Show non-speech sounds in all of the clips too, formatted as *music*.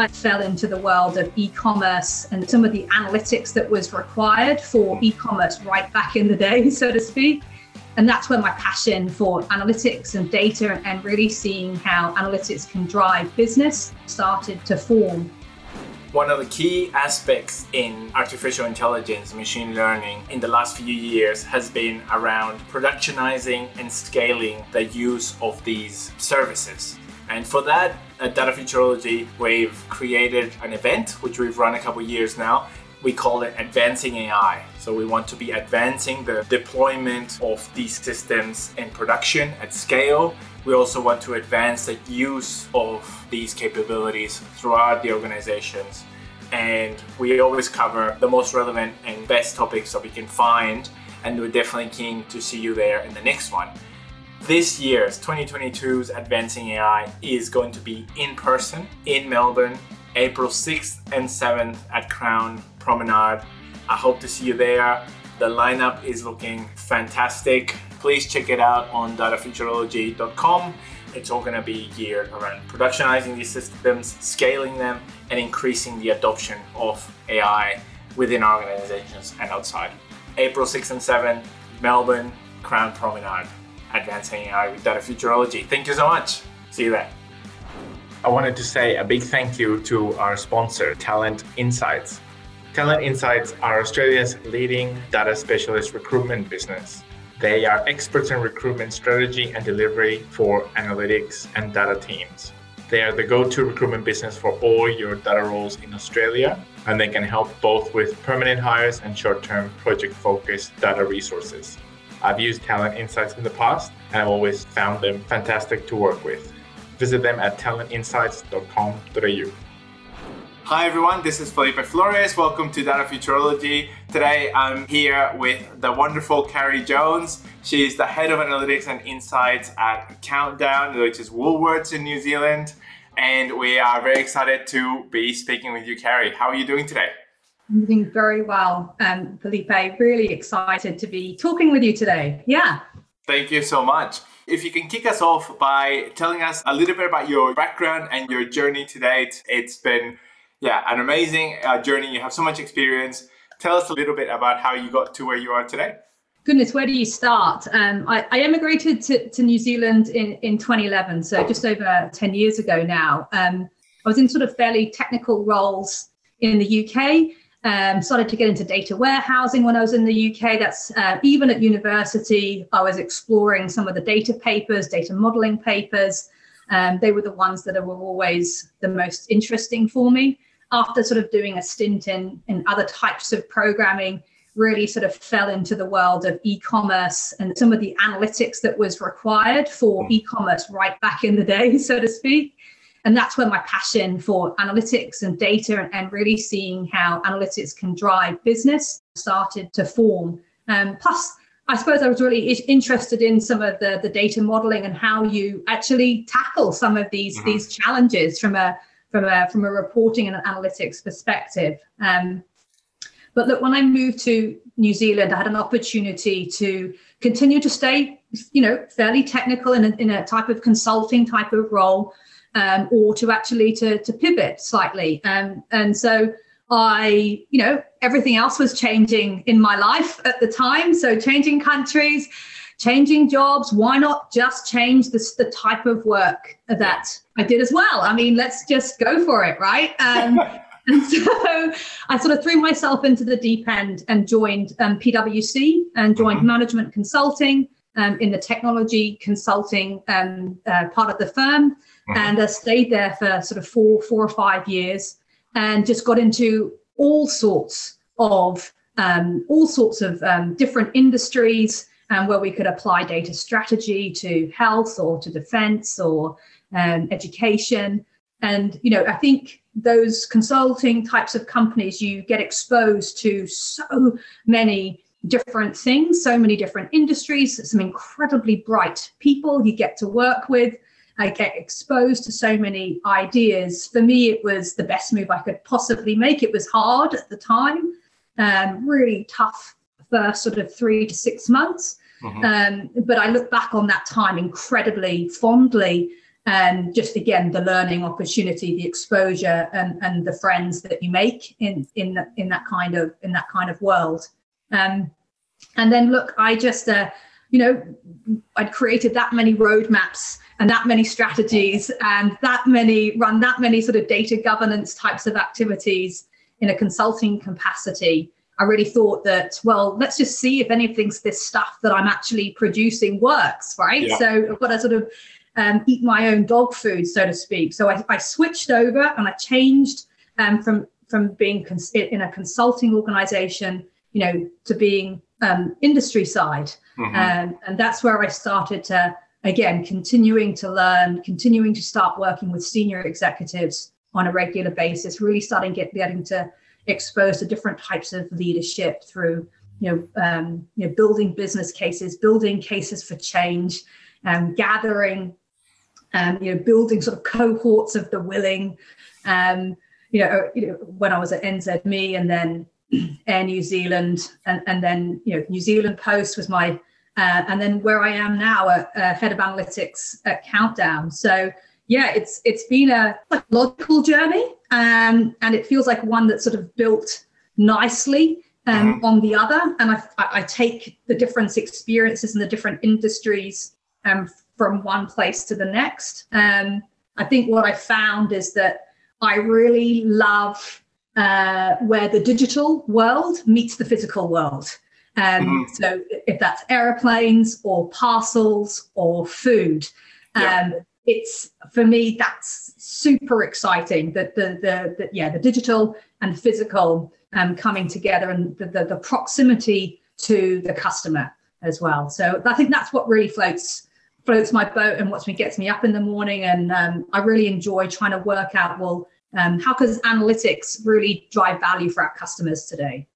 I fell into the world of e commerce and some of the analytics that was required for e commerce right back in the day, *laughs* so to speak. And that's where my passion for analytics and data and really seeing how analytics can drive business started to form. One of the key aspects in artificial intelligence, machine learning in the last few years has been around productionizing and scaling the use of these services. And for that, at Data Futurology, we've created an event which we've run a couple years now. We call it Advancing AI. So we want to be advancing the deployment of these systems in production at scale. We also want to advance the use of these capabilities throughout the organizations. And we always cover the most relevant and best topics that we can find. And we're definitely keen to see you there in the next one. This year's 2022's Advancing AI is going to be in person in Melbourne, April 6th and 7th at Crown Promenade. I hope to see you there. The lineup is looking fantastic. Please check it out on datafuturology.com. It's all going to be geared around productionizing these systems, scaling them, and increasing the adoption of AI within organizations and outside. April 6th and 7th, Melbourne, Crown Promenade advancing AI with data futurology. Thank you so much. See you there. I wanted to say a big thank you to our sponsor, Talent Insights. Talent Insights are Australia's leading data specialist recruitment business. They are experts in recruitment strategy and delivery for analytics and data teams. They are the go to recruitment business for all your data roles in Australia, and they can help both with permanent hires and short term project focused data resources. I've used Talent Insights in the past and I've always found them fantastic to work with. Visit them at talentinsights.com.au. Hi everyone, this is Felipe Flores. Welcome to Data Futurology. Today I'm here with the wonderful Carrie Jones. She's the head of analytics and insights at Countdown, which is Woolworths in New Zealand. And we are very excited to be speaking with you, Carrie. How are you doing today? I'm doing very well, um, Felipe. Really excited to be talking with you today. Yeah. Thank you so much. If you can kick us off by telling us a little bit about your background and your journey to date. It's been, yeah, an amazing uh, journey. You have so much experience. Tell us a little bit about how you got to where you are today. Goodness, where do you start? Um, I, I, emigrated to, to New Zealand in, in 2011, so just over 10 years ago now. Um, I was in sort of fairly technical roles in the UK um, started to get into data warehousing when I was in the UK. That's uh, even at university, I was exploring some of the data papers, data modeling papers. Um, they were the ones that were always the most interesting for me. After sort of doing a stint in, in other types of programming, really sort of fell into the world of e-commerce and some of the analytics that was required for hmm. e-commerce right back in the day, *laughs* so to speak. And that's where my passion for analytics and data and, really seeing how analytics can drive business started to form. Um, plus, I suppose I was really interested in some of the, the data modeling and how you actually tackle some of these mm-hmm. these challenges from a from a from a reporting and an analytics perspective. Um, but look, when I moved to New Zealand, I had an opportunity to continue to stay, you know, fairly technical in a, in a type of consulting type of role, um, or to actually to, to pivot slightly. Um, and so I, you know, everything else was changing in my life at the time. So changing countries, changing jobs. Why not just change the, the type of work that I did as well? I mean, let's just go for it, right? Um, *laughs* and so I sort of threw myself into the deep end and joined um, PwC and joined mm-hmm. management consulting um, in the technology consulting um, uh, part of the firm mm-hmm. and I stayed there for sort of four, four or five years, and just got into all sorts of um, all sorts of um, different industries um, where we could apply data strategy to health or to defense or um, education. And you know, I think those consulting types of companies, you get exposed to so many different things, so many different industries, some incredibly bright people you get to work with. I get exposed to so many ideas. For me, it was the best move I could possibly make. It was hard at the time, um, really tough first sort of three to six months. Mm-hmm. Um, but I look back on that time incredibly fondly and just again the learning opportunity the exposure and, and the friends that you make in in in that kind of in that kind of world um, and then look i just uh, you know i'd created that many roadmaps and that many strategies and that many run that many sort of data governance types of activities in a consulting capacity i really thought that well let's just see if any of things this stuff that i'm actually producing works right yeah. so i've got to sort of um, eat my own dog food, so to speak. So I, I switched over and I changed um, from from being cons- in a consulting organization, you know, to being um, industry side, mm-hmm. Um, and that's where I started to again continuing to learn, continuing to start working with senior executives on a regular basis, really starting get, getting to expose to different types of leadership through you know, um, you know, building business cases, building cases for change, um, gathering um, you know, building sort of cohorts of the willing. Um, you know, you know, when I was at NZME and then *clears throat* Air New Zealand, and, and then you know, New Zealand Post was my, uh, and then where I am now, at, uh, head of analytics at Countdown. So yeah, it's it's been a logical journey, um, and it feels like one that's sort of built nicely um, mm-hmm. on the other. And I, I take the different experiences and the different industries um, from one place to the next. Um, I think what I found is that I really love uh, where the digital world meets the physical world. Um, mm-hmm. So if that's airplanes or parcels or food, um, yeah. it's for me that's super exciting. That the, the the yeah the digital and physical um, coming together and the, the, the proximity to the customer as well. So I think that's what really floats floats my boat and what gets me up in the morning. And um, I really enjoy trying to work out well, um, how does analytics really drive value for our customers today?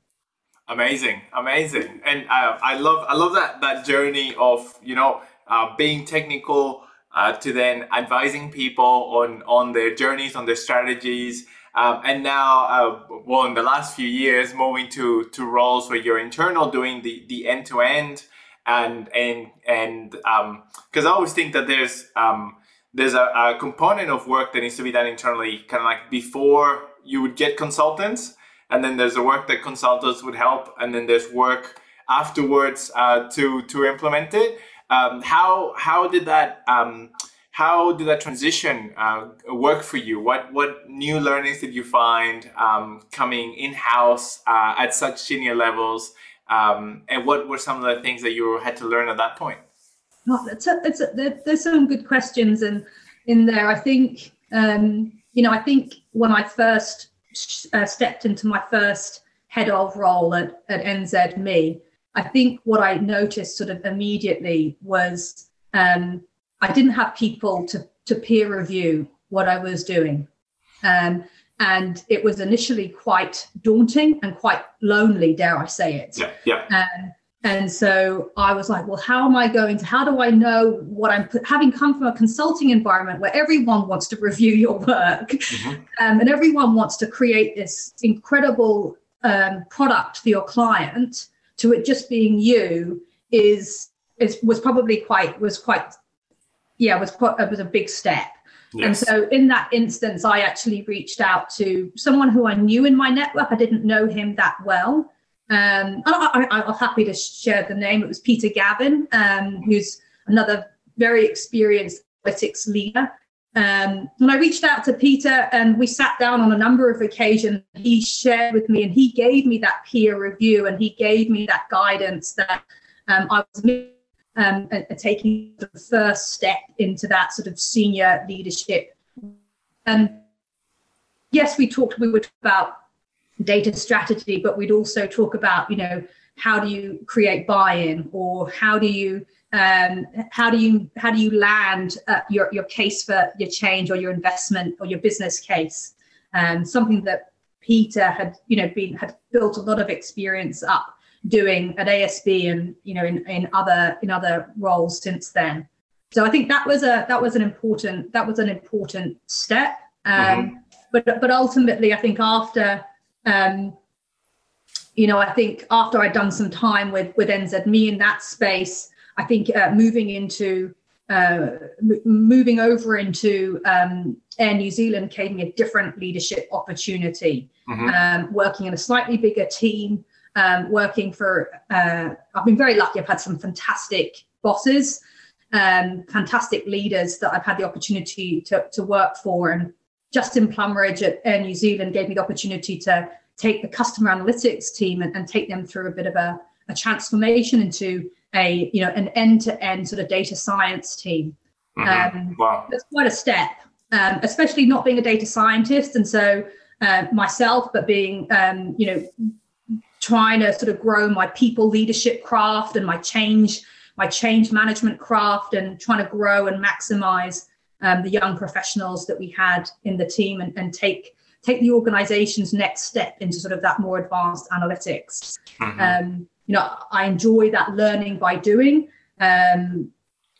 Amazing, amazing, and uh, I love I love that that journey of you know uh, being technical uh, to then advising people on on their journeys, on their strategies. Um, and now, uh, well, in the last few years, moving to to roles where you're internal, doing the the end to end and and and because um, I always think that there's um, there's a, a, component of work that needs to be done internally, kind of like before you would get consultants, and then there's the work that consultants would help, and then there's work afterwards uh, to to implement it. Um, how how did that um, how did that transition uh, work for you? What what new learnings did you find um, coming in house uh, at such senior levels? Um, and what were some of the things that you had to learn at that point? Oh, it's a, it's a, there, there's some good questions in in there. I think um, you know I think when I first uh, stepped into my first head of role at, at NZME, I think what I noticed sort of immediately was um, I didn't have people to to peer review what I was doing. Um, and it was initially quite daunting and quite lonely dare i say it. Yeah yeah. And and so i was like well how am i going to how do i know what i'm having come from a consulting environment where everyone wants to *laughs* review your work mm-hmm. um, and everyone wants to create this incredible um, product for your client to it just being you is is was probably quite was quite yeah was quite it was a big step Yes. And so in that instance, I actually reached out to someone who I knew in my network. I didn't know him that well. Um, I, am happy to share the name. It was Peter Gavin, um, who's another very experienced analytics leader. Um, and I reached out to Peter and we sat down on a number of occasions. He shared with me and he gave me that peer review and he gave me that guidance that um, I was um, taking the first step into that sort of senior leadership. And um, yes, we talked, we talk about data strategy, but we'd also talk about, you know, how do you create buy-in or how do you um, how do you how do you land uh, your your case for your change or your investment or your business case? Um, something that Peter had you know been had built a lot of experience up doing at ASB and you know in, in other in other roles since then. So I think that was a that was an important that was an important step. Um, mm-hmm. But but ultimately, I think after um, you know I think after I'd done some time with with NZME in that space, I think uh, moving into uh, m- moving over into um, Air New Zealand gave me a different leadership opportunity. Mm-hmm. Um, working in a slightly bigger team, um, working for, uh, I've been very lucky. I've had some fantastic bosses, um, fantastic leaders that I've had the opportunity to, to work for. And Justin Plumridge at Air New Zealand gave me the opportunity to take the customer analytics team and, and take them through a bit of a, a transformation into a you know an end-to-end sort of data science team. Mm-hmm. Um, wow. That's quite a step, um, especially not being a data scientist, and so uh, myself, but being um, you know trying to sort of grow my people leadership craft and my change my change management craft and trying to grow and maximize um, the young professionals that we had in the team and, and take take the organization's next step into sort of that more advanced analytics. Mm-hmm. Um, you know, I enjoy that learning by doing. Um,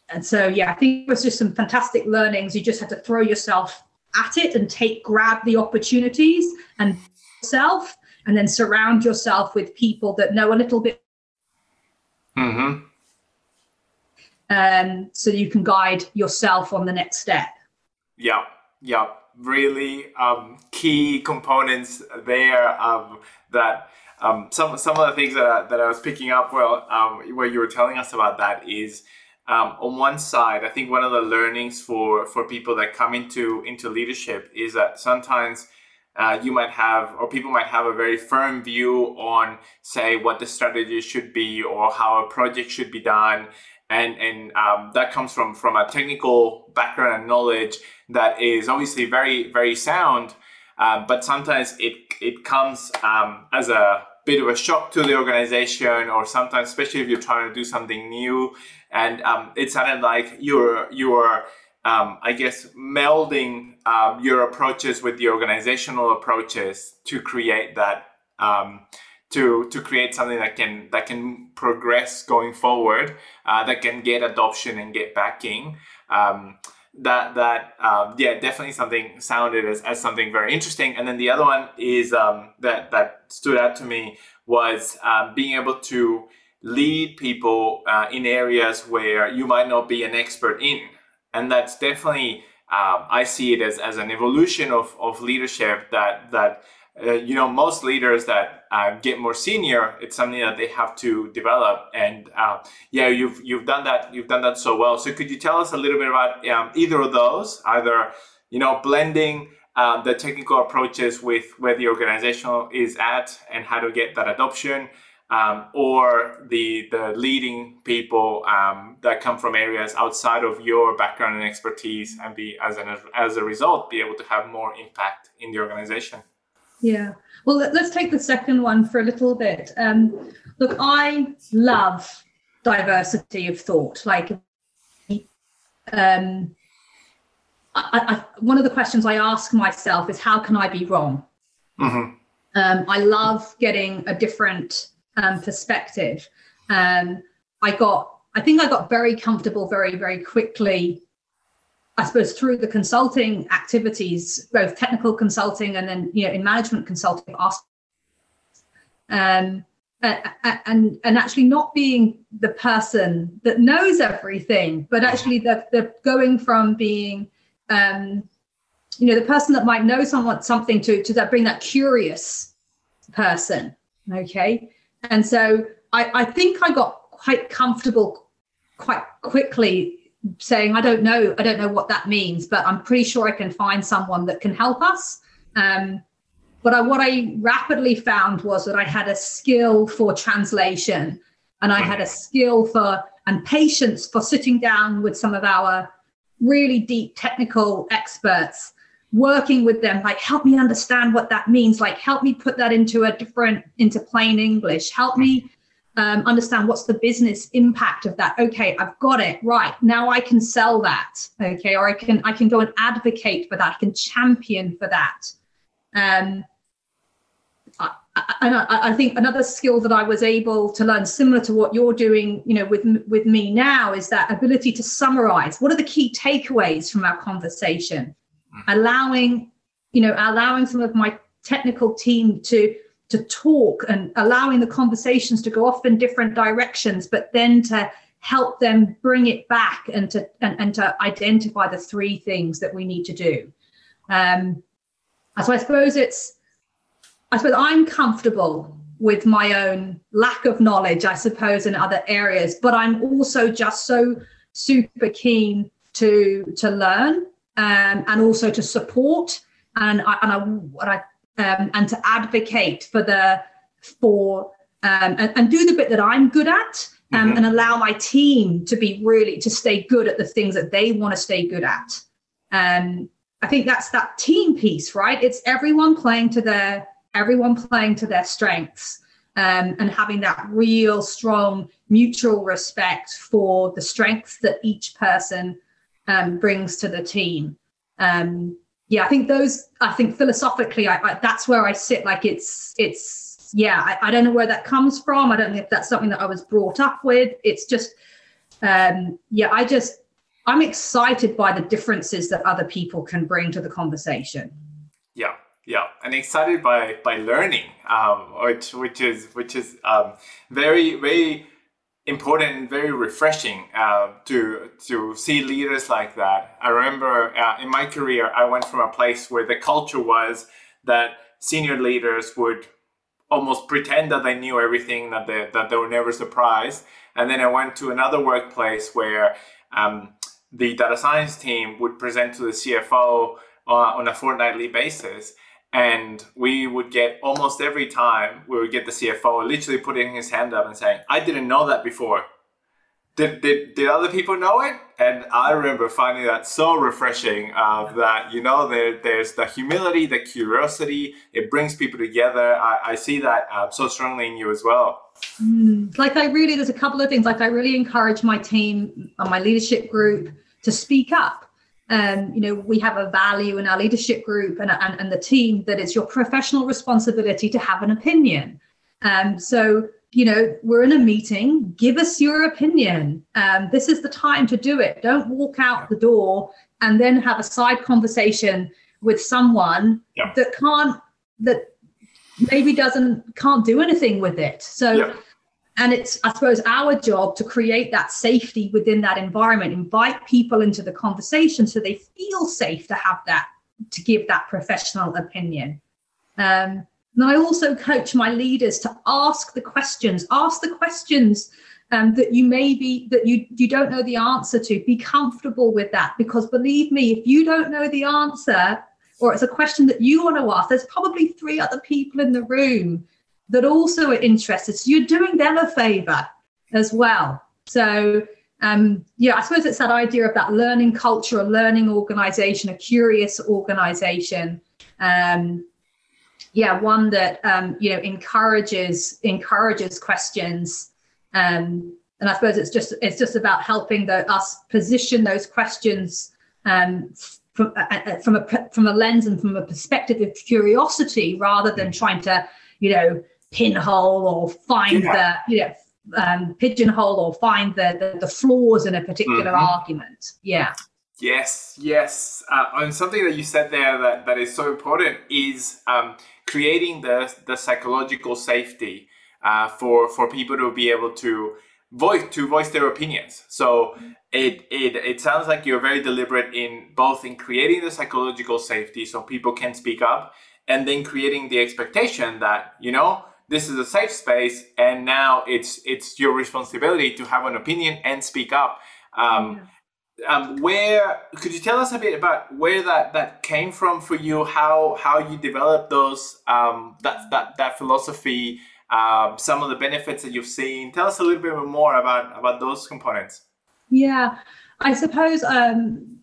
and so, yeah, I think it was just some fantastic learnings. You just had to throw yourself at it and take, grab the opportunities and self, and then surround yourself with people that know a little bit. Mm-hmm. Um, so you can guide yourself on the next step. Yeah, yeah, really um, key components there um, that um, some some of the things that I, that I was picking up well um, where you were telling us about that is um, on one side I think one of the learnings for for people that come into into leadership is that sometimes uh, you might have or people might have a very firm view on say what the strategy should be or how a project should be done and and um, that comes from from a technical background and knowledge that is obviously very very sound uh, but sometimes it it comes um, as a bit of a shock to the organization or sometimes especially if you're trying to do something new. And um, it sounded like you're you're um, I guess melding um, your approaches with the organizational approaches to create that um, to to create something that can that can progress going forward uh, that can get adoption and get backing. Um, that that um, yeah definitely something sounded as, as something very interesting. And then the other one is um, that that stood out to me was um, being able to lead people uh, in areas where you might not be an expert in. And that's definitely um, I see it as, as an evolution of, of leadership that that uh, you know most leaders that uh, get more senior it's something that they have to develop and uh, yeah you've you've done that you've done that so well. So could you tell us a little bit about um, either of those either you know blending um, the technical approaches with where the organization is at and how to get that adoption um, or the the leading people um, that come from areas outside of your background and expertise and be as an as a result be able to have more impact in the organization yeah. Well, let's take the second one for a little bit. Um, look, I love diversity of thought. Like, um, I, I, one of the questions I ask myself is, how can I be wrong? Mm-hmm. Um, I love getting a different um, perspective. Um, I got, I think I got very comfortable very, very quickly I suppose through the consulting activities, both technical consulting and then you know in management consulting, um, and and actually not being the person that knows everything, but actually the the going from being um, you know the person that might know someone something to to that bring that curious person, okay, and so I I think I got quite comfortable quite quickly saying, I don't know, I don't know what that means, but I'm pretty sure I can find someone that can help us. Um, but I, what I rapidly found was that I had a skill for translation and I had a skill for and patience for sitting down with some of our really deep technical experts working with them like help me understand what that means like help me put that into a different into plain english help me um, understand what's the business impact of that okay i've got it right now i can sell that okay or i can i can go and advocate for that i can champion for that um, I, and I, I, think another skill that I was able to learn, similar to what you're doing, you know, with with me now, is that ability to summarize. What are the key takeaways from our conversation? Mm. Allowing, you know, allowing some of my technical team to to talk and allowing the conversations to go off in different directions, but then to help them bring it back and to and, and to identify the three things that we need to do. Um, so I suppose it's I suppose I'm comfortable with my own lack of knowledge, I suppose, in other areas, but I'm also just so super keen to to learn um, and also to support and I, and I, and, I um, and to advocate for the for um, and, and, do the bit that I'm good at um, mm-hmm. and allow my team to be really to stay good at the things that they want to stay good at. Um, I think that's that team piece, right? It's everyone playing to their everyone playing to their strengths um, and having that real strong mutual respect for the strengths that each person um, brings to the team. Um, yeah, I think those. I think philosophically, I, I, that's where I sit. Like it's it's yeah. I, I, don't know where that comes from. I don't know if that's something that I was brought up with. It's just um, yeah. I just I'm excited by the differences that other people can bring to the conversation. Yeah, yeah, and excited by by learning, um, which which is which is um, very very important and very refreshing uh, to to see leaders like that. I remember uh, in my career, I went from a place where the culture was that senior leaders would almost pretend that they knew everything, that they that they were never surprised, and then I went to another workplace where um, the data science team would present to the CFO uh, on a fortnightly basis and we would get almost every time we would get the CFO literally putting his hand up and saying, I didn't know that before. Did, did, did other people know it? And I remember finding that so refreshing uh, that, you know, there, there's the humility, the curiosity, it brings people together. I, I see that uh, so strongly in you as well. Mm, like I really, there's a couple of things, like I really encourage my team and my leadership group to speak up um, you know, we have a value in our leadership group and, and, and the team that it's your professional responsibility to have an opinion. Um, so, you know, we're in a meeting, give us your opinion. Um, this is the time to do it. Don't walk out the door and then have a side conversation with someone yeah. that can't, that maybe doesn't, can't do anything with it. So, yeah and it's i suppose our job to create that safety within that environment invite people into the conversation so they feel safe to have that to give that professional opinion. Um, and i also coach my leaders to ask the questions ask the questions um, that you maybe that you you don't know the answer to. Be comfortable with that because believe me if you don't know the answer or it's a question that you want to ask there's probably three other people in the room that also are interested. So you're doing them a favor as well. So um, yeah, I suppose it's that idea of that learning culture, a learning organization, a curious organization. Um, yeah, one that um, you know encourages encourages questions. Um, and I suppose it's just it's just about helping the, us position those questions um, from uh, uh from a from a lens and from a perspective of curiosity, rather than trying to you know pinhole or find yeah. the you know um, pigeonhole or find the, the, the flaws in a particular mm-hmm. argument. Yeah. Yes, yes. Uh, and something that you said there that, that is so important is um, creating the, the psychological safety uh, for, for people to be able to voice to voice their opinions. So it, it it sounds like you're very deliberate in both in creating the psychological safety so people can speak up and then creating the expectation that, you know, this is a safe space and now it's it's your responsibility to have an opinion and speak up. Um, yeah. um, where could you tell us a bit about where that that came from for you? How how you developed those um, that that that philosophy um, some of the benefits that you've seen? Tell us a little bit more about about those components. Yeah. I suppose um,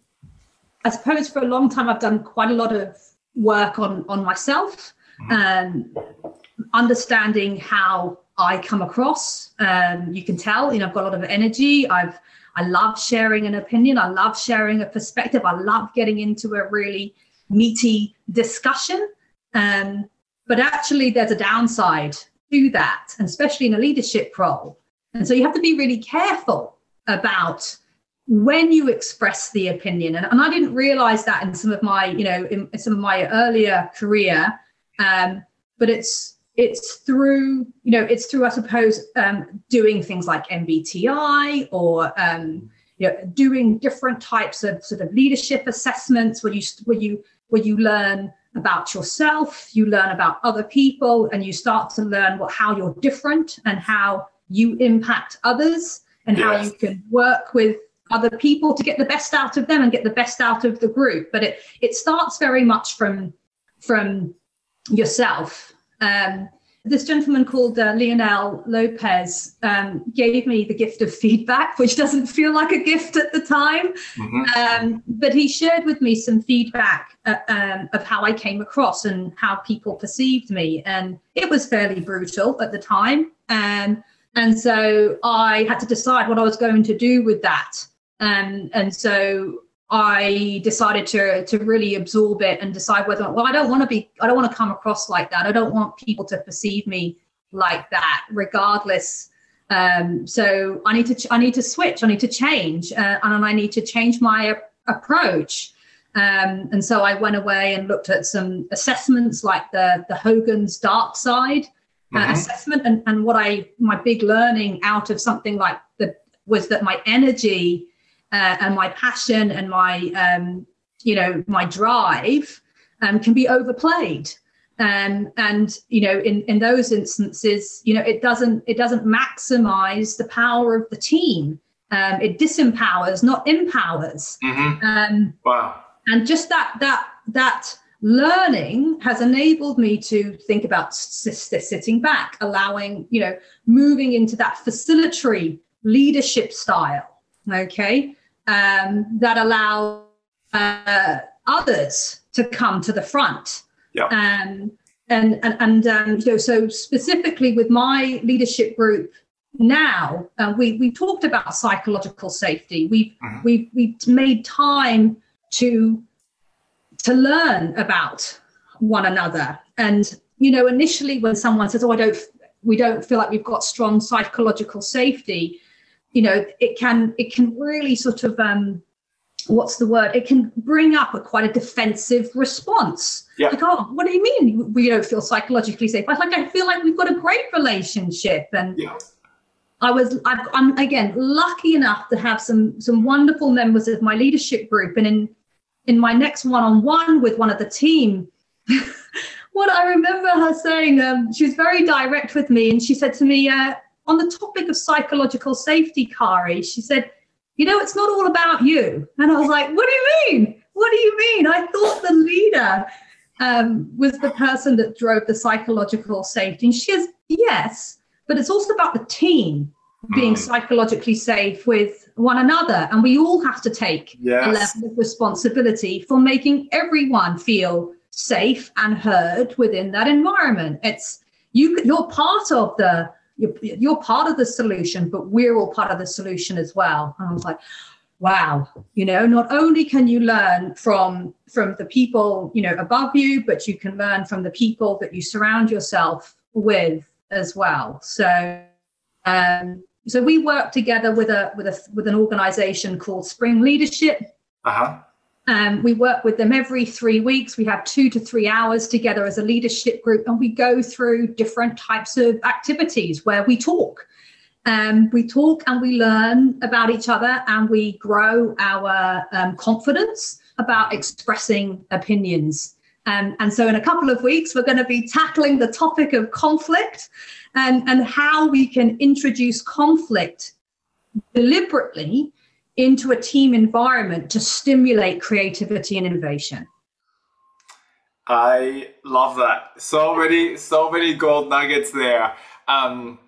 i suppose for a long time i've done quite a lot of work on on myself. Mm-hmm. um, understanding how I come across. Um, you can tell, you know, I've got a lot of energy. I've I love sharing an opinion. I love sharing a perspective. I love getting into a really meaty discussion. Um, but actually, there's a downside to that, and especially in a leadership role. And so you have to be really careful about when you express the opinion. And, and I didn't realize that in some of my, you know, in, some of my earlier career. Um, but it's it's through you know it's through i suppose um, doing things like mbti or um, you know doing different types of sort of leadership assessments where you where you where you learn about yourself you learn about other people and you start to learn what how you're different and how you impact others and yes. how you can work with other people to get the best out of them and get the best out of the group but it it starts very much from from yourself um, this gentleman called uh, Lionel Lopez um, gave me the gift of feedback, which doesn't feel like a gift at the time. Mm-hmm. Um, but he shared with me some feedback uh, um, of how I came across and how people perceived me. And it was fairly brutal at the time. Um, and so I had to decide what I was going to do with that. Um, and so I decided to to really absorb it and decide whether well I don't want to be I don't want to come across like that. I don't want people to perceive me like that, regardless. Um, so I need to I need to switch. I need to change, uh, and I need to change my approach. Um, and so I went away and looked at some assessments like the the Hogan's Dark Side uh, mm-hmm. assessment, and and what I my big learning out of something like the was that my energy uh, and my passion and my um, you know my drive um, can be overplayed. Um, and you know in in those instances you know it doesn't it doesn't maximize the power of the team. Um, it disempowers not empowers. Mm-hmm. um, wow. and just that that that learning has enabled me to think about sitting back allowing you know moving into that facilitatory leadership style okay um, that allow uh, others to come to the front. Yeah. Um, and and, and um, you know, so specifically with my leadership group now, uh, we we talked about psychological safety. We've mm-hmm. we've we've made time to to learn about one another. And you know, initially when someone says, "Oh, I don't," we don't feel like we've got strong psychological safety you know it can it can really sort of um what's the word? It can bring up a quite a defensive response. Yeah. like oh what do you mean? We don't feel psychologically safe. I like i feel like we've got a great relationship and yeah. i was i am again lucky enough to have some some wonderful members of my leadership group. And in in my next one-on-one with one of the team *laughs* what i remember her saying um, she was very direct with me and she said to me uh, on the topic of psychological safety, Carrie, she said, You know, it's not all about you. And I was like, What do you mean? What do you mean? I thought the leader um, was the person that drove the psychological safety. And she says, Yes, but it's also about the team being hmm. psychologically safe with one another. And we all have to take yes. a level of responsibility for making everyone feel safe and heard within that environment. It's you you're part of the you're, you're part of the solution, but we're all part of the solution as well. And I was like, wow, you know, not only can you learn from from the people, you know, above you, but you can learn from the people that you surround yourself with as well. So um, so we work together with a with a with an organization called Spring Leadership. Uh-huh. Um, we work with them every three weeks. We have two to three hours together as a leadership group, and we go through different types of activities where we talk. Um, we talk and we learn about each other, and we grow our um, confidence about expressing opinions. Um, and so, in a couple of weeks, we're going to be tackling the topic of conflict and, and how we can introduce conflict deliberately into a team environment to stimulate creativity and innovation. I love that. So many, so many gold nuggets there. Um,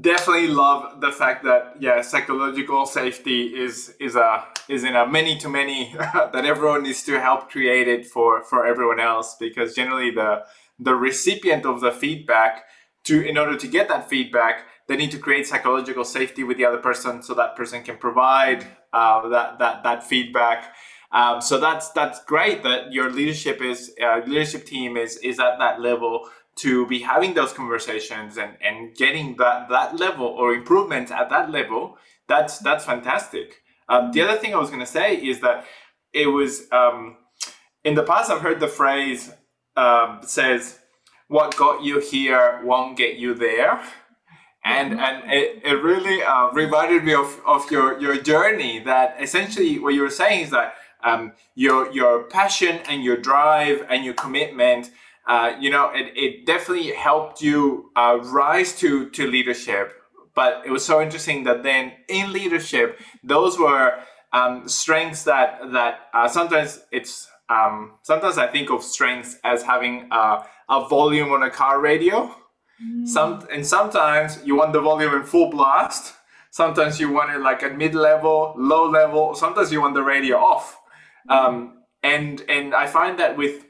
definitely love the fact that yeah, psychological safety is is a is in a many to many *laughs* that everyone needs to help create it for for everyone else because generally the the recipient of the feedback to in order to get that feedback they need to create psychological safety with the other person so that person can provide uh, that that that feedback. Um, so that's that's great that your leadership is uh, leadership team is is at that level to be having those conversations and and getting that that level or improvement at that level. That's that's fantastic. Um, the other thing I was going to say is that it was um, in the past I've heard the phrase um, says what got you here won't get you there and and it, it really uh, reminded me of, of your your journey that essentially what you were saying is that um, your your passion and your drive and your commitment uh, you know it, it definitely helped you uh, rise to to leadership. But it was so interesting that then in leadership those were um, strengths that that uh, sometimes it's um, sometimes I think of strengths as having a, a volume on a car radio Mm. Some and sometimes you want the volume in full blast. Sometimes you want it like at mid level, low level. Sometimes you want the radio off. Um, and and I find that with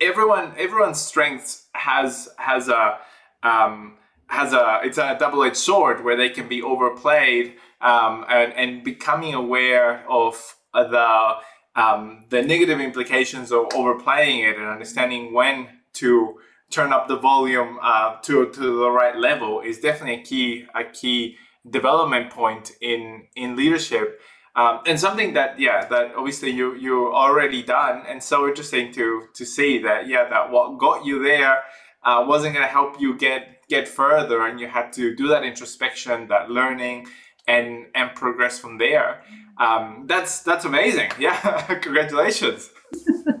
everyone, everyone's strengths has has a um, has a it's a double edged sword where they can be overplayed um, and and becoming aware of the um, the negative implications of overplaying it and understanding when to turn up the volume uh, to to the right level is definitely a key a key development point in in leadership. Um, and something that yeah that obviously you you already done. And so interesting to to see that yeah that what got you there uh, wasn't going to help you get get further. And you had to do that introspection that learning and and progress from there. Um, that's that's amazing. *laughs* Yeah congratulations *laughs*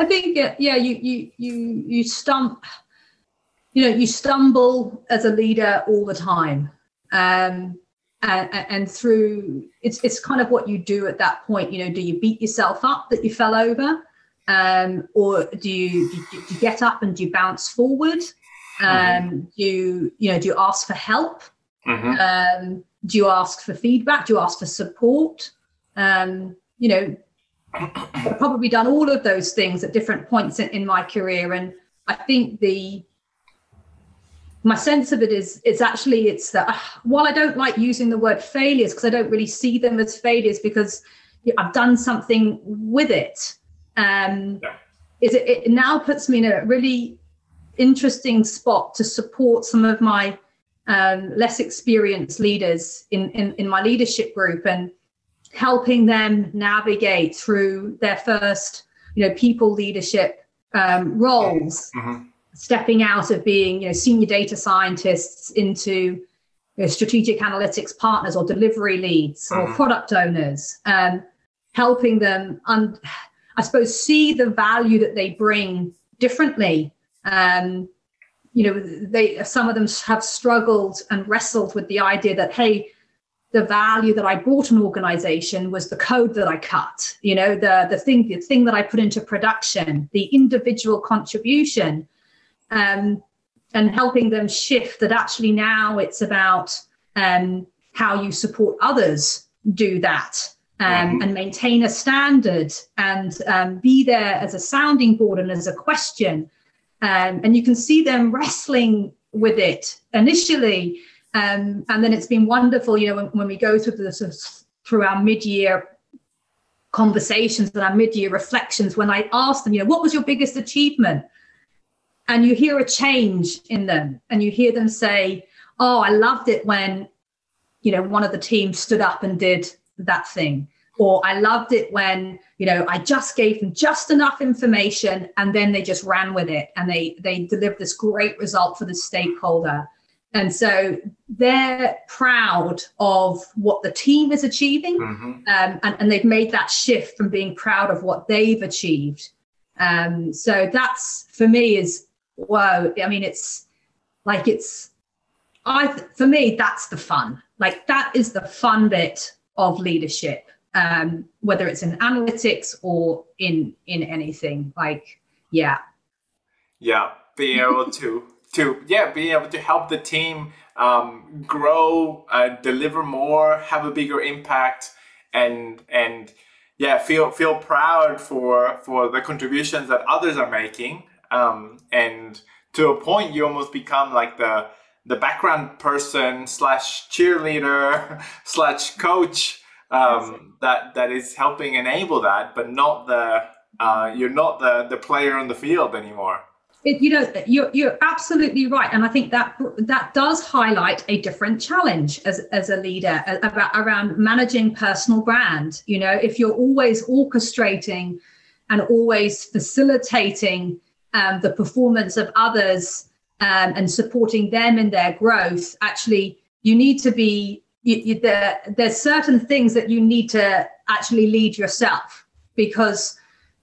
I think yeah, you you you you stump, you know, you stumble as a leader all the time, um, and, and through it's it's kind of what you do at that point. You know, do you beat yourself up that you fell over, um, or do you, do you get up and do you bounce forward? Um, mm-hmm. Do you you know do you ask for help? Mm-hmm. Um, do you ask for feedback? Do you ask for support? Um, you know, I've probably done all of those things at different points in, in my career. And I think the my sense of it is it's actually it's that uh, while I don't like using the word failures because I don't really see them as failures because I've done something with it. Um, yeah. Is it, it now puts me in a really interesting spot to support some of my um, less experienced leaders in, in in my leadership group and helping them navigate through their first, you know, people leadership um, roles, mm-hmm. stepping out of being, you know, senior data scientists into you know, strategic analytics partners or delivery leads mm-hmm. or product owners, um, helping them, un- I suppose, see the value that they bring differently. Um, you know, they some of them have struggled and wrestled with the idea that hey, the value that I brought an organization was the code that I cut, you know, the the thing the thing that I put into production, the individual contribution, um, and helping them shift that actually now it's about um, how you support others do that um, mm-hmm. and maintain a standard and um, be there as a sounding board and as a question. Um, and you can see them wrestling with it initially um, and then it's been wonderful, you know, when, when we go through of, through our mid-year conversations and our mid-year reflections, when I ask them, you know, what was your biggest achievement? And you hear a change in them, and you hear them say, "Oh, I loved it when, you know, one of the team stood up and did that thing." Or I loved it when, you know, I just gave them just enough information and then they just ran with it and they they delivered this great result for the stakeholder and so they're proud of what the team is achieving. Mm-hmm. Um, and, and they've made that shift from being proud of what they've achieved. Um, so that's for me is whoa. I mean, it's like it's I for me that's the fun. Like that is the fun bit of leadership, um, whether it's in analytics or in in anything. Like yeah, yeah, being able to to yeah be able to help the team um, grow, uh, deliver more, have a bigger impact, and and yeah feel feel proud for for the contributions that others are making. Um, and to a point, you almost become like the the background person slash cheerleader *laughs* slash coach um, that that is helping enable that, but not the uh, you're not the the player on the field anymore. It, you know you're, you're absolutely right. And i think that that does highlight a different challenge as, as a leader about around managing personal brand. You know if you're always orchestrating and always facilitating um, the performance of others um, and supporting them in their growth, actually, you need to be you, you, there, there's certain things that you need to actually lead yourself because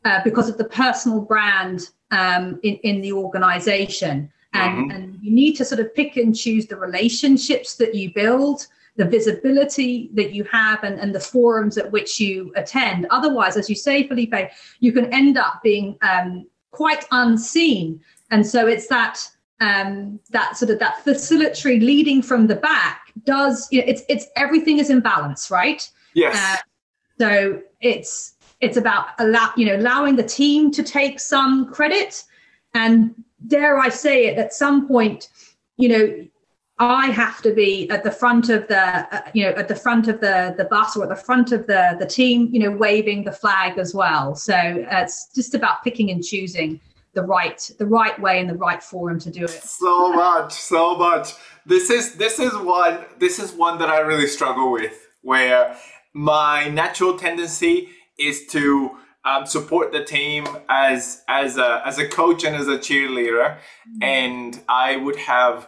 uh, because of the personal brand um, in, in the organization and, mm-hmm. and you need to sort of pick and choose the relationships that you build the visibility that you have and, and the forums at which you attend otherwise as you say felipe you can end up being um, quite unseen and so it's that um, that sort of that facilitatory leading from the back does you know, it's it's everything is in balance, right? Yes. Uh, so it's it's about allow you know allowing the team to take some credit, and dare I say it, at some point, you know, I have to be at the front of the uh, you know at the front of the the bus or at the front of the the team, you know, waving the flag as well. So uh, it's just about picking and choosing the right the right way and the right forum to do it. So much so much. This is this is one this is one that i really struggle with where my natural tendency is to um, support the team as as a as a coach and as a cheerleader. Mm-hmm. and i would have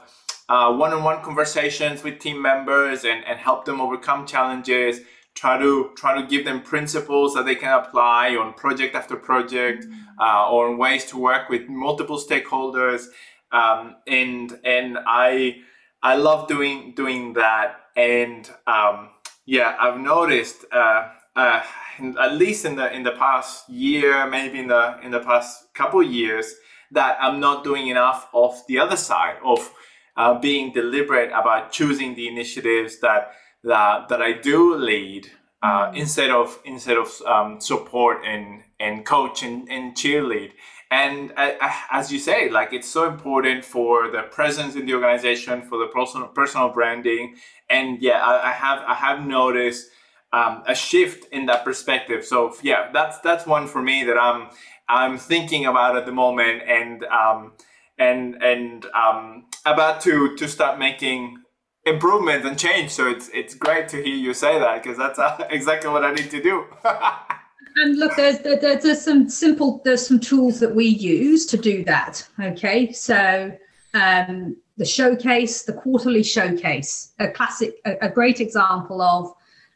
uh, one-on-one conversations with team members and, and help them overcome challenges try to try to give them principles that they can apply on project after project uh, or ways to work with multiple stakeholders. Um, and and I I love doing doing that. And um, yeah I've noticed uh, uh, in, at least in the in the past year maybe in the in the past couple years that I'm not doing enough of the other side of uh, being deliberate about choosing the initiatives that that that I do lead uh, mm. instead of instead of um, support and and coach and, and cheerlead. And uh, uh, as you say, like it's so important for the presence in the organization, for the personal personal branding. And yeah, I, I have I have noticed um, a shift in that perspective. So yeah, that's that's one for me that I'm I'm thinking about at the moment, and um, and and um, about to to start making improvements and change. So it's it's great to hear you say that because that's uh, *laughs* exactly what I need to do. *laughs* and look, there's there, there's some simple there's some tools that we use to do that. Okay, so um, the showcase, the quarterly showcase, a classic, a, a great example of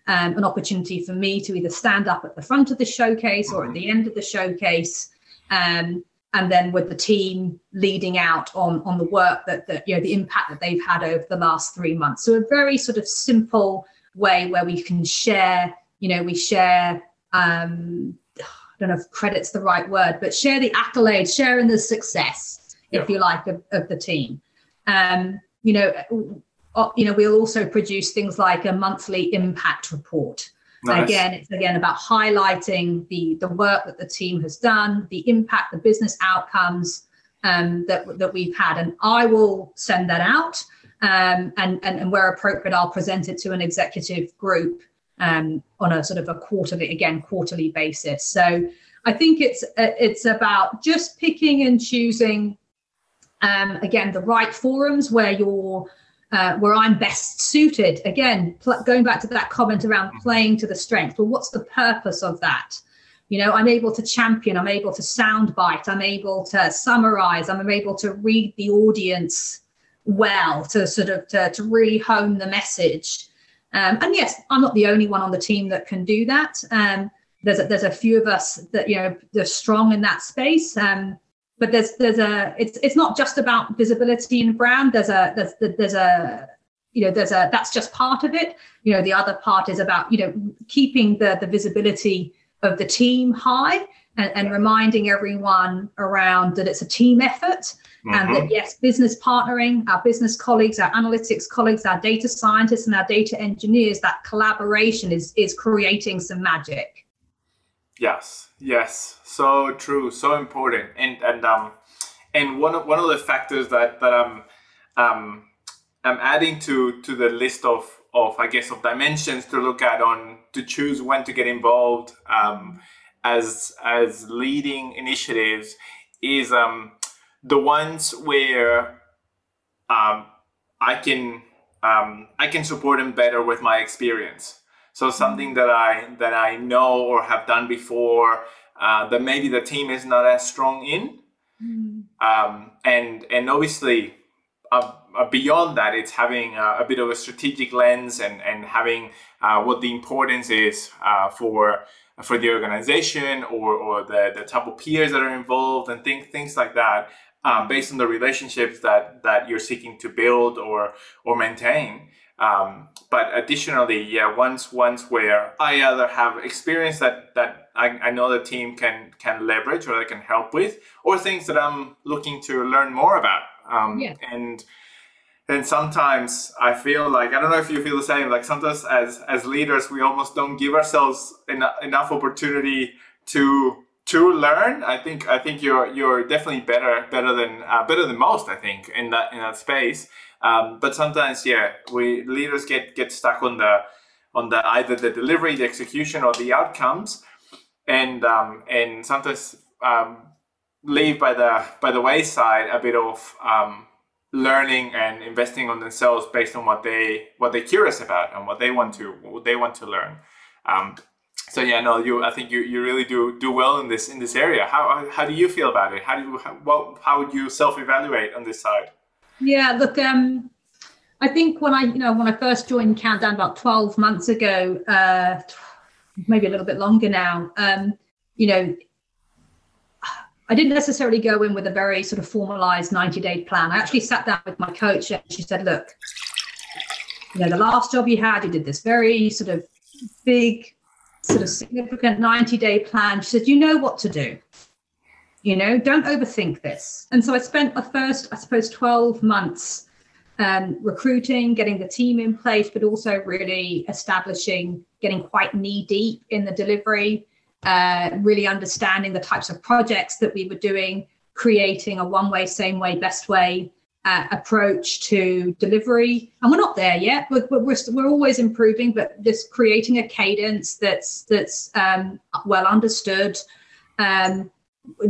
um, an opportunity for me to either stand up at the front of the showcase or at the end of the showcase. Um, and then with the team leading out on on the work that that you know the impact that they've had over the last three months so a very sort of simple way where we can share you know we share um i don't know if credit's the right word but share the accolades sharing the success yeah. if you like of, of the team um you know you know we'll also produce things like a monthly impact report Nice. Again, it's again about highlighting the the work that the team has done, the impact, the business outcomes um, that that we've had, and I will send that out. Um, and, and and where appropriate, I'll present it to an executive group um, on a sort of a quarterly, again quarterly basis. So I think it's it's about just picking and choosing, um, again, the right forums where you're uh, where I'm best suited. Again, pl- going back to that comment around mm-hmm. playing to the strength. Well, what's the purpose of that? You know, I'm able to champion, I'm able to soundbite, I'm able to summarize, I'm able to read the audience well to sort of to, to really hone the message. Um, and yes, I'm not the only one on the team that can do that. Um, there's a, there's a few of us that you know they're strong in that space. Um, but there's there's a it's it's not just about visibility and brand there's a there's there's a you know there's a that's just part of it you know the other part is about you know keeping the the visibility of the team high and, and reminding everyone around that it's a team effort mm-hmm. and that mm-hmm. yes business partnering our business colleagues our analytics colleagues our data scientists and our data engineers that collaboration is is creating some magic yes yes so true, so important, and and um, and one of one of the factors that that I'm um, I'm adding to to the list of of I guess of dimensions to look at on to choose when to get involved um, as as leading initiatives is um, the ones where um, I can um, I can support them better with my experience. So something that I that I know or have done before uh, that maybe the team is not as strong in. Mm. Um, and and obviously, uh, uh, beyond that, it's having a, a, bit of a strategic lens and and having uh, what the importance is uh, for for the organization or, or the, the type of peers that are involved and things things like that um, based on the relationships that that you're seeking to build or or maintain um, but additionally yeah once once where i either have experience that that I, I know the team can can leverage or they can help with or things that i'm looking to learn more about um, yeah. and and sometimes I feel like I don't know if you feel the same. Like sometimes as as leaders, we almost don't give ourselves en- enough opportunity to to learn. I think I think you're you're definitely better better than uh, better than most. I think in that in that space. Um, but sometimes, yeah, we leaders get get stuck on the on the either the delivery, the execution, or the outcomes, and um, and sometimes um, leave by the by the wayside a bit of um, learning and investing on themselves based on what they what they're curious about and what they want to what they want to learn. Um, so yeah, no, you I think you, you really do do well in this in this area. How how do you feel about it? How do you how, how would you self evaluate on this side? Yeah, look, um, I think when I you know when I first joined Countdown about twelve months ago, uh, maybe a little bit longer now. Um, you know, I didn't necessarily go in with a very sort of formalized 90 day plan. I actually sat down with my coach and she said, look, you know, the last job you had, you did this very sort of big, sort of significant 90 day plan. She said, you know what to do. You know, don't overthink this. And so I spent the first, I suppose, 12 months um, recruiting, getting the team in place, but also really establishing, getting quite knee deep in the delivery uh, really understanding the types of projects that we were doing, creating a one way, same way, best way uh, approach to delivery. And we're not there yet. We're, we're, we're always improving, but just creating a cadence that's that's um, well understood, um,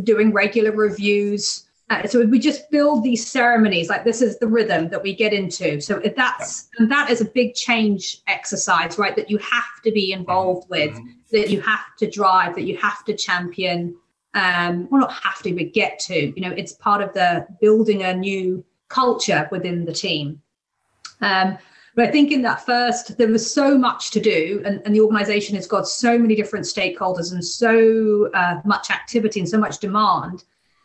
doing regular reviews. Uh, so we just build these ceremonies like this is the rhythm that we get into. So that's and that is a big change exercise, right? That you have to be involved with. Mm-hmm that you have to drive, that you have to champion. Um, well, not have to, but get to. You know, it's part of the building a new culture within the team. Um, but I think in that first, there was so much to do, and, and the organization has got so many different stakeholders and so uh, much activity and so much demand.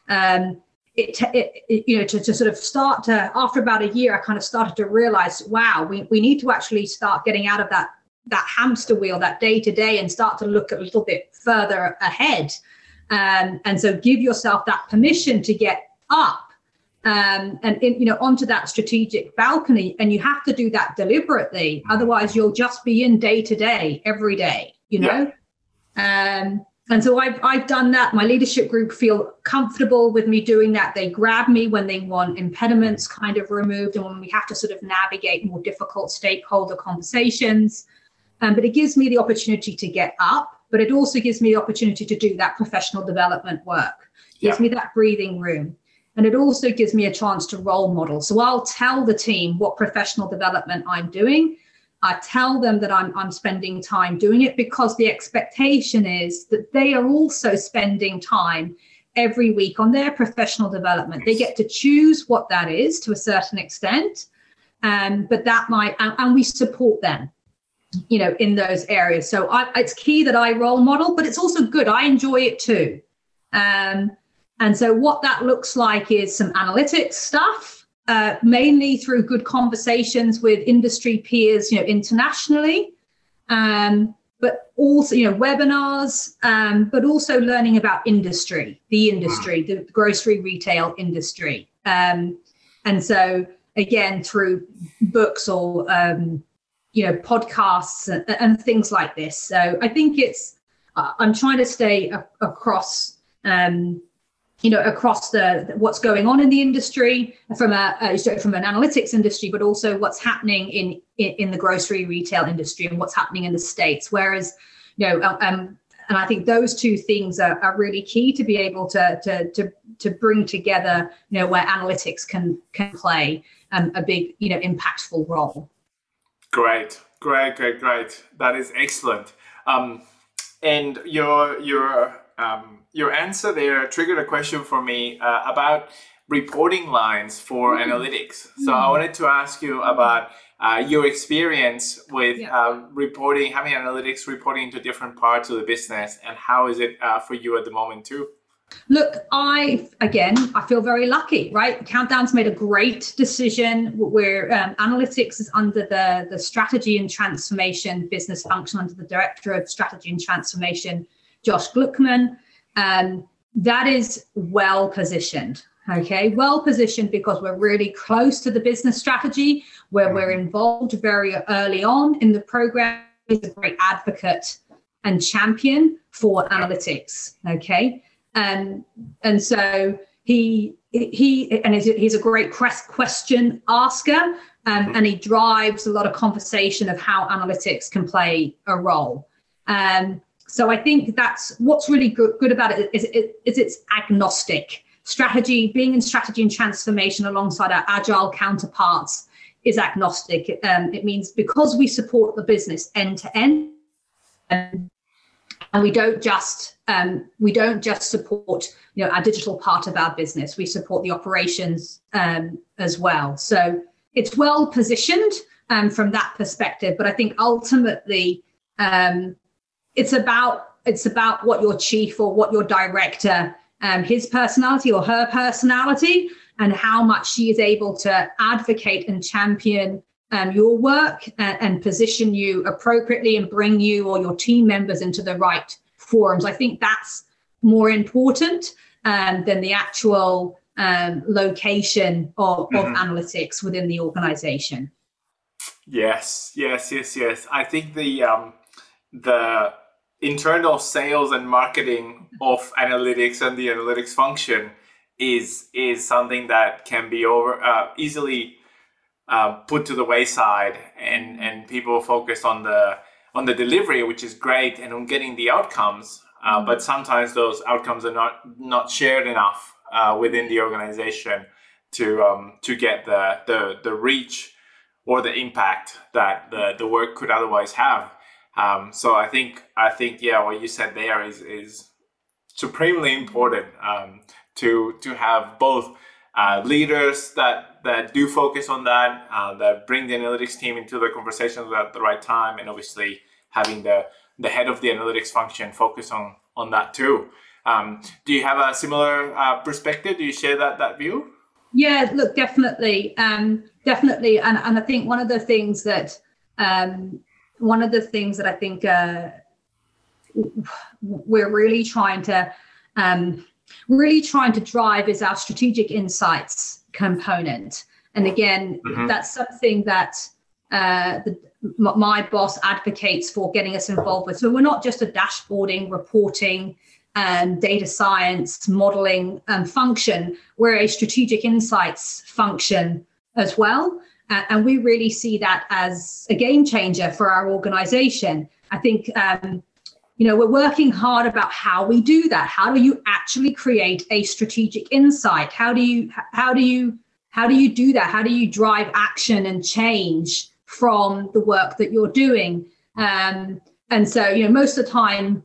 Um, it, it, it, you know, to, to sort of start to, after about a year, I kind of started to realize, wow, we, we need to actually start getting out of that that hamster wheel, that day to day, and start to look a little bit further ahead. Um, and so give yourself that permission to get up um, and in, you know onto that strategic balcony. And you have to do that deliberately, otherwise you'll just be in day to day every day. You know. Yeah. Um, and so I've, I've done that. My leadership group feel comfortable with me doing that. They grab me when they want impediments kind of removed and when we have to sort of navigate more difficult stakeholder conversations. Um, but it gives me the opportunity to get up, but it also gives me the opportunity to do that professional development work. It gives yeah. me that breathing room. And it also gives me a chance to role model. So I'll tell the team what professional development I'm doing. I tell them that I'm, I'm spending time doing it because the expectation is that they are also spending time every week on their professional development. They get to choose what that is to a certain extent. Um, but that might, and, and we support them you know in those areas so I, it's key that i role model but it's also good i enjoy it too um, and so what that looks like is some analytics stuff uh, mainly through good conversations with industry peers you know internationally. Um, but also you know webinars um, but also learning about industry the industry the grocery retail industry. Um, and so again through books or um, you know podcasts and, and things like this. So i think it's i'm trying to stay a, across um, you know across the what's going on in the industry from a uh, from an analytics industry but also what's happening in, in, in the grocery retail industry and what's happening in the states whereas you know uh, um, and I think those two things are, are really key to be able to, to to to bring together, you know, where analytics can can play um, a big, you know, impactful role. Great, great, great, great. That is excellent. Um, and your your um, your answer there triggered a question for me uh, about reporting lines for mm-hmm. analytics. So I wanted to ask you about uh, your experience with yeah. uh, reporting, having analytics reporting to different parts of the business, and how is it uh, for you at the moment too? Look, I again, I feel very lucky, right? Countdown's made a great decision where um, analytics is under the the strategy and transformation business function under the director of strategy and transformation, Josh Gluckman. Um, that is well positioned. Okay, well positioned because we're really close to the business strategy, where we're mm-hmm. involved very early on in the program. He's a great advocate and champion for analytics. Okay, and and so he he and he's a great question asker um, mm-hmm. and he drives a lot of conversation of how analytics can play a role um, so i think that's what's really good, good about it is, is it's agnostic strategy, being in strategy and transformation alongside our agile counterparts is agnostic. Um, it means because we support the business end to end, and we don't just um, we don't just support you know our digital part of our business. We support the operations um, as well. So it's well positioned um, from that perspective. But I think ultimately um, it's about it's about what your chief or what your director um, his personality or her personality and how much she is able to advocate and champion um, your work and, and, position you appropriately and bring you or your team members into the right forums. I think that's more important um, than the actual um, location of, mm-hmm. of analytics within the organization. Yes, yes, yes, yes. I think the um, the internal sales and marketing of analytics and the analytics function is is something that can be over uh, easily uh, put to the wayside and and people focus on the on the delivery which is great and on getting the outcomes uh, mm-hmm. but sometimes those outcomes are not not shared enough uh, within the organization to um, to get the, the the reach or the impact that the, the work could otherwise have um, so I think I think yeah, what you said there is is supremely important um, to to have both uh, leaders that that do focus on that, uh, that bring the analytics team into the conversation at the right time, and obviously having the the head of the analytics function focus on on that too. Um, do you have a similar uh, perspective? Do you share that that view? Yeah, look, definitely, um, definitely, and and I think one of the things that um, one of the things that I think uh, we're really trying to um, really trying to drive is our strategic insights component. And again, mm-hmm. that's something that uh, the, my boss advocates for getting us involved with. So we're not just a dashboarding, reporting, and data science modeling um, function. We're a strategic insights function as well. And we really see that as a game changer for our organization. I think, um, you know, we're working hard about how we do that. How do you actually create a strategic insight? How do you, how do you, how do you do that? How do you drive action and change from the work that you're doing? Um, and so, you know, most of the time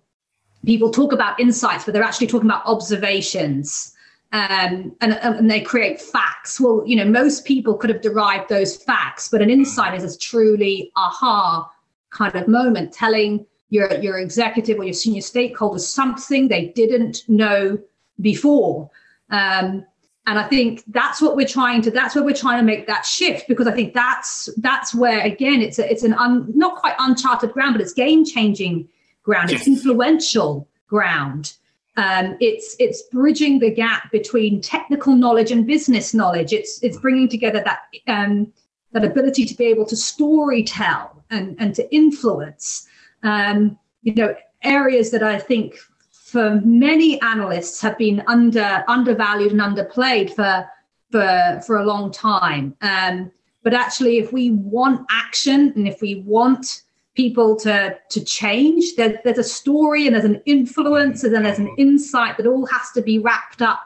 people talk about insights, but they're actually talking about observations um, and, and they create facts. Well, you know, most people could have derived those facts, but an insight is a truly aha kind of moment, telling your your executive or your senior stakeholders something they didn't know before. Um, and I think that's what we're trying to. That's where we're trying to make that shift because I think that's that's where again it's a, it's an un, not quite uncharted ground, but it's game changing ground. It's influential ground um, it's it's bridging the gap between technical knowledge and business knowledge. It's it's bringing together that um, that ability to be able to story tell and and to influence. Um, you know areas that I think for many analysts have been under undervalued and underplayed for for for a long time. Um, but actually, if we want action and if we want people to to change. There, there's a story and there's an influence and then there's an insight that all has to be wrapped up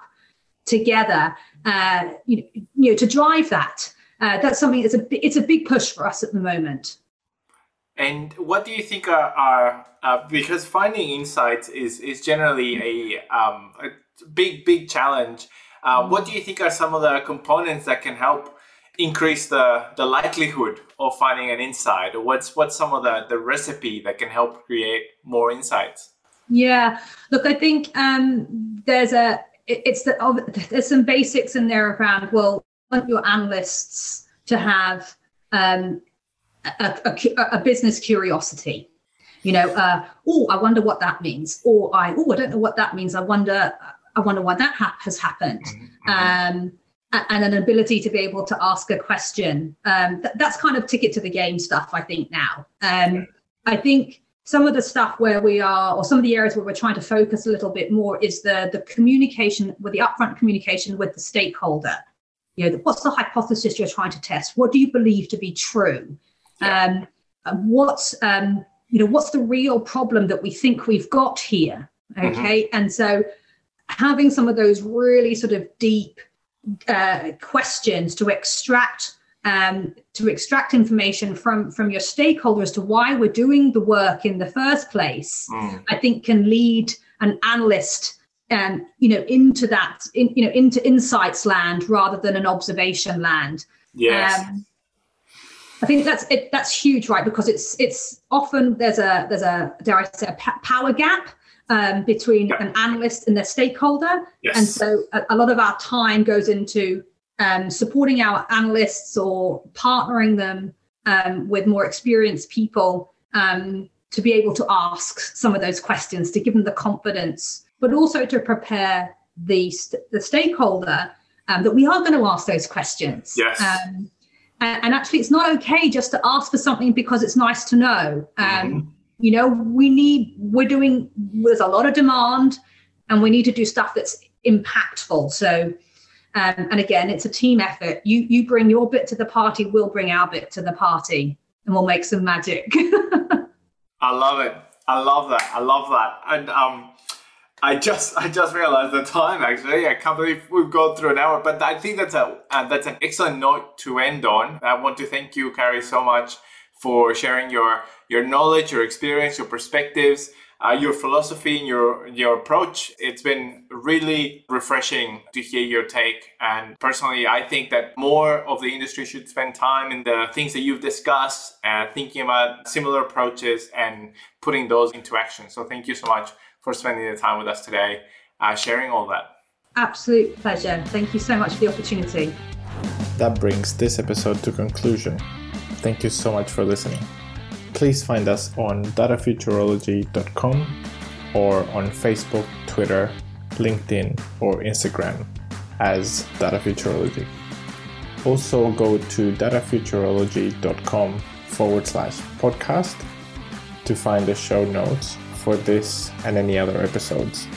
together. Uh, you, know, you know, to drive that. Uh, that's something that's a it's a big push for us at the moment. And what do you think are, are uh, because finding insights is is generally a, um, a big big challenge. Uh, what do you think are some of the components that can help increase the, the likelihood of finding an insight? Or what's what's some of the, the recipe that can help create more insights? Yeah, look, I think um, there's a it's the, there's some basics in there around well, want your analysts to have um, a, a, a, business curiosity. You know, uh, oh, I wonder what that means, or I, oh, I don't know what that means. I wonder, I wonder why that ha- has happened. Mm-hmm. Um, and an ability to be able to ask a question. Um, th- that's kind of ticket to the game stuff, I think, now. Um, I think some of the stuff where we are, or some of the areas where we're trying to focus a little bit more, is the, the communication with the upfront communication with the stakeholder. You know, what's the hypothesis you're trying to test? What do you believe to be true? Yeah. Um, what's um, you know what's the real problem that we think we've got here? Mm-hmm. Okay, mm-hmm. and so having some of those really sort of deep uh, questions to extract um, to extract information from from your stakeholders to why we're doing the work in the first place, mm. I think can lead an analyst um, you know, into that, in, you know, into insights land rather than an observation land. Yes. Um, I think that's it, that's huge, right? Because it's it's often there's a there's a dare I say a power gap um, between an analyst and their stakeholder, yes. and so a, a, lot of our time goes into um, supporting our analysts or partnering them um, with more experienced people um, to be able to ask some of those questions to give them the confidence but also to prepare the, the stakeholder um, that we are going to ask those questions. Yes. Um, and, and, actually, it's not okay just to ask for something because it's nice to know. Um, mm-hmm. You know, we need, we're doing, there's a lot of demand and we need to do stuff that's impactful. So, um, and again, it's a team effort. You you bring your bit to the party, we'll bring our bit to the party, and we'll make some magic. *laughs* I love it. I love that. I love that. And um, I just I just realized the time actually. I can't believe we've gone through an hour, but I think that's a uh, that's an excellent note to end on. I want to thank you, Carrie, so much for sharing your your knowledge, your experience, your perspectives, uh, your philosophy, and your your approach. It's been really refreshing to hear your take. And personally, I think that more of the industry should spend time in the things that you've discussed, and uh, thinking about similar approaches and putting those into action. So thank you so much for spending the time with us today, uh, sharing all that. Absolute pleasure. Thank you so much for the opportunity. That brings this episode to conclusion. Thank you so much for listening. Please find us on datafuturology.com or on Facebook, Twitter, LinkedIn, or Instagram as datafuturology. Also, go to datafuturology.com forward slash podcast to find the show notes for this and any other episodes.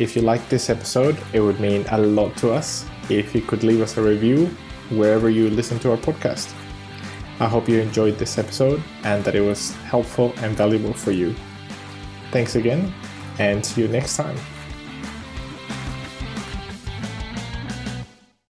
If you like this episode, it would mean a lot to us if you could leave us a review wherever you listen to our podcast. I hope you enjoyed this episode and that it was helpful and valuable for you. Thanks again, and see you next time.